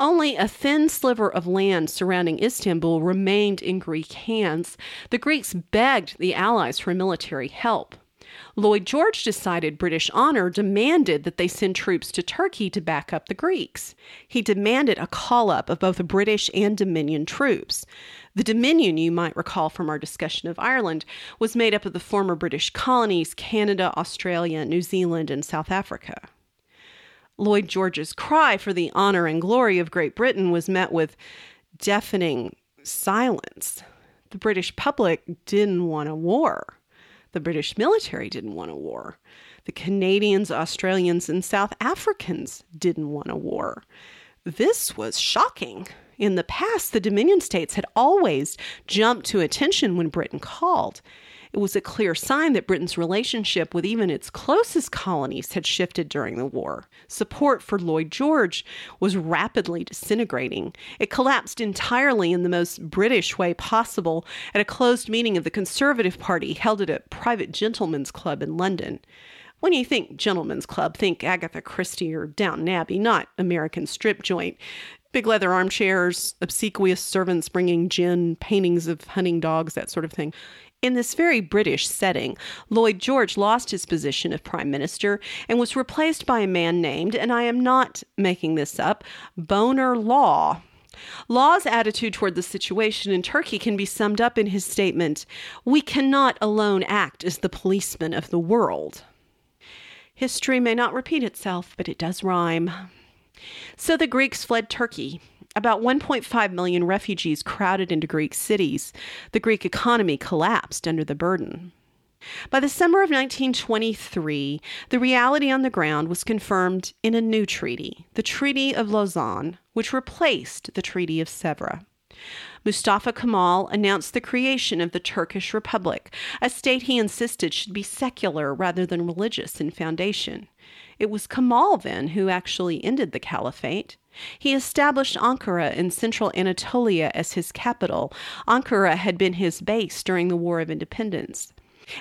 Only a thin sliver of land surrounding Istanbul remained in Greek hands. The Greeks begged the Allies for military help. Lloyd George decided British honor demanded that they send troops to Turkey to back up the Greeks. He demanded a call up of both British and Dominion troops. The Dominion, you might recall from our discussion of Ireland, was made up of the former British colonies Canada, Australia, New Zealand, and South Africa. Lloyd George's cry for the honor and glory of Great Britain was met with deafening silence. The British public didn't want a war. The British military didn't want a war. The Canadians, Australians, and South Africans didn't want a war. This was shocking. In the past, the Dominion states had always jumped to attention when Britain called. It was a clear sign that Britain's relationship with even its closest colonies had shifted during the war. Support for Lloyd George was rapidly disintegrating. It collapsed entirely in the most British way possible at a closed meeting of the Conservative Party held at a private gentlemen's club in London. When you think gentlemen's club, think Agatha Christie or Downton Abbey, not American strip joint. Big leather armchairs, obsequious servants bringing gin, paintings of hunting dogs, that sort of thing. In this very British setting, Lloyd George lost his position of Prime Minister and was replaced by a man named, and I am not making this up, Bonar Law. Law's attitude toward the situation in Turkey can be summed up in his statement We cannot alone act as the policemen of the world. History may not repeat itself, but it does rhyme. So the Greeks fled Turkey. About 1.5 million refugees crowded into Greek cities. The Greek economy collapsed under the burden. By the summer of 1923, the reality on the ground was confirmed in a new treaty, the Treaty of Lausanne, which replaced the Treaty of Sèvres. Mustafa Kemal announced the creation of the Turkish Republic, a state he insisted should be secular rather than religious in foundation. It was Kemal then who actually ended the caliphate. He established Ankara in central Anatolia as his capital. Ankara had been his base during the War of Independence.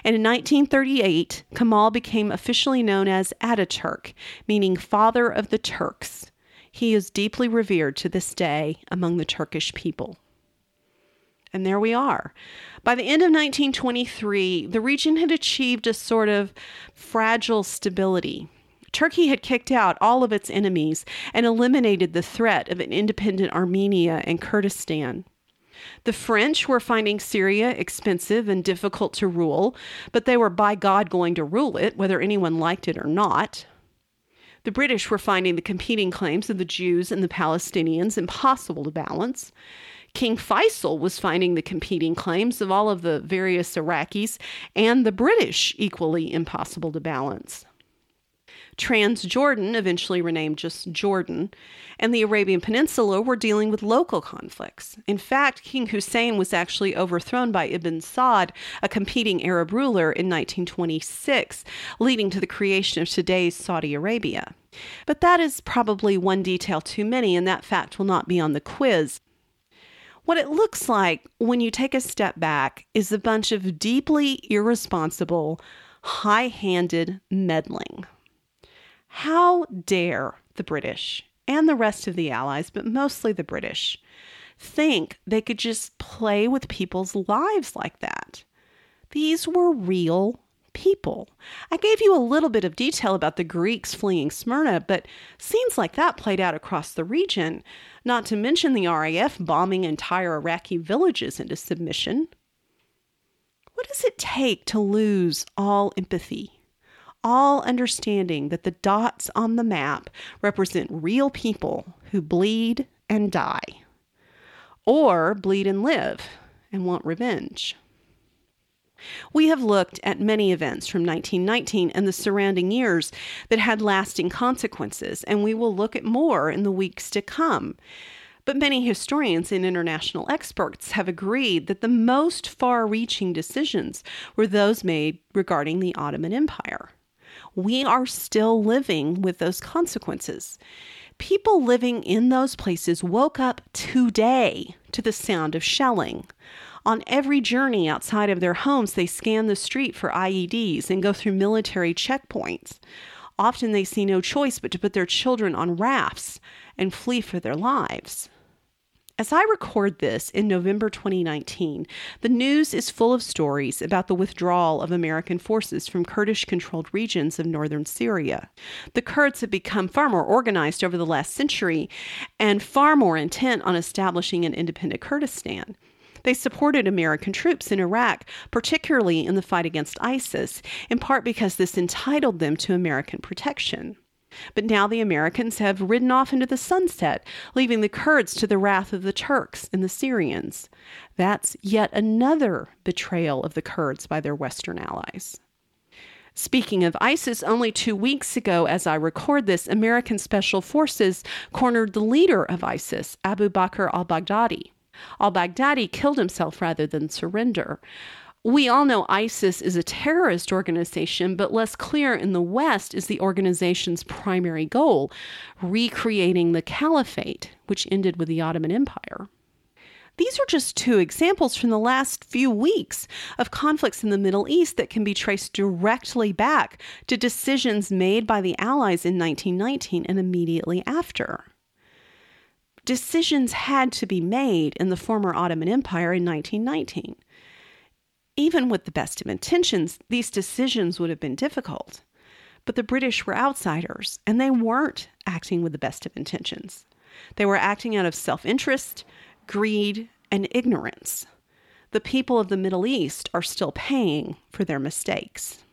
And in 1938, Kemal became officially known as Ataturk, meaning father of the Turks. He is deeply revered to this day among the Turkish people. And there we are. By the end of 1923, the region had achieved a sort of fragile stability. Turkey had kicked out all of its enemies and eliminated the threat of an independent Armenia and Kurdistan. The French were finding Syria expensive and difficult to rule, but they were by God going to rule it, whether anyone liked it or not. The British were finding the competing claims of the Jews and the Palestinians impossible to balance. King Faisal was finding the competing claims of all of the various Iraqis and the British equally impossible to balance. Transjordan, eventually renamed just Jordan, and the Arabian Peninsula were dealing with local conflicts. In fact, King Hussein was actually overthrown by Ibn Saud, a competing Arab ruler, in 1926, leading to the creation of today's Saudi Arabia. But that is probably one detail too many, and that fact will not be on the quiz. What it looks like when you take a step back is a bunch of deeply irresponsible, high handed meddling. How dare the British and the rest of the Allies, but mostly the British, think they could just play with people's lives like that? These were real people. I gave you a little bit of detail about the Greeks fleeing Smyrna, but scenes like that played out across the region, not to mention the RAF bombing entire Iraqi villages into submission. What does it take to lose all empathy? All understanding that the dots on the map represent real people who bleed and die, or bleed and live and want revenge. We have looked at many events from 1919 and the surrounding years that had lasting consequences, and we will look at more in the weeks to come. But many historians and international experts have agreed that the most far reaching decisions were those made regarding the Ottoman Empire we are still living with those consequences. People living in those places woke up today to the sound of shelling. On every journey outside of their homes, they scan the street for IEDs and go through military checkpoints. Often they see no choice but to put their children on rafts and flee for their lives. As I record this in November 2019, the news is full of stories about the withdrawal of American forces from Kurdish controlled regions of northern Syria. The Kurds have become far more organized over the last century and far more intent on establishing an independent Kurdistan. They supported American troops in Iraq, particularly in the fight against ISIS, in part because this entitled them to American protection. But now the Americans have ridden off into the sunset, leaving the Kurds to the wrath of the Turks and the Syrians. That's yet another betrayal of the Kurds by their Western allies. Speaking of ISIS, only two weeks ago, as I record this, American Special Forces cornered the leader of ISIS, Abu Bakr al Baghdadi. Al Baghdadi killed himself rather than surrender. We all know ISIS is a terrorist organization, but less clear in the West is the organization's primary goal recreating the caliphate, which ended with the Ottoman Empire. These are just two examples from the last few weeks of conflicts in the Middle East that can be traced directly back to decisions made by the Allies in 1919 and immediately after. Decisions had to be made in the former Ottoman Empire in 1919 even with the best of intentions, these decisions would have been difficult. But the British were outsiders, and they weren't acting with the best of intentions. They were acting out of self interest, greed, and ignorance. The people of the Middle East are still paying for their mistakes.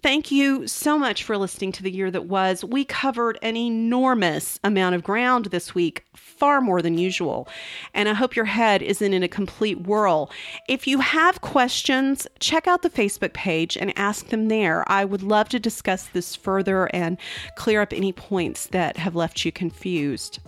Thank you so much for listening to the year that was. We covered an enormous amount of ground this week, far more than usual. And I hope your head isn't in a complete whirl. If you have questions, check out the Facebook page and ask them there. I would love to discuss this further and clear up any points that have left you confused.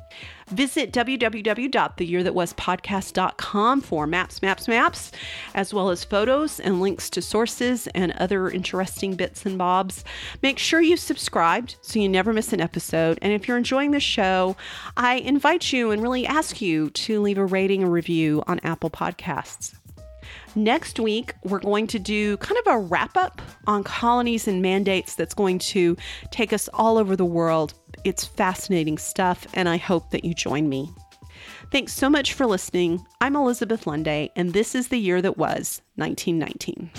Visit www.theyearthatwaspodcast.com for maps, maps, maps, as well as photos and links to sources and other interesting bits and bobs. Make sure you subscribed so you never miss an episode. And if you're enjoying the show, I invite you and really ask you to leave a rating or review on Apple Podcasts. Next week, we're going to do kind of a wrap up on colonies and mandates that's going to take us all over the world. It's fascinating stuff, and I hope that you join me. Thanks so much for listening. I'm Elizabeth Lunday, and this is the year that was 1919.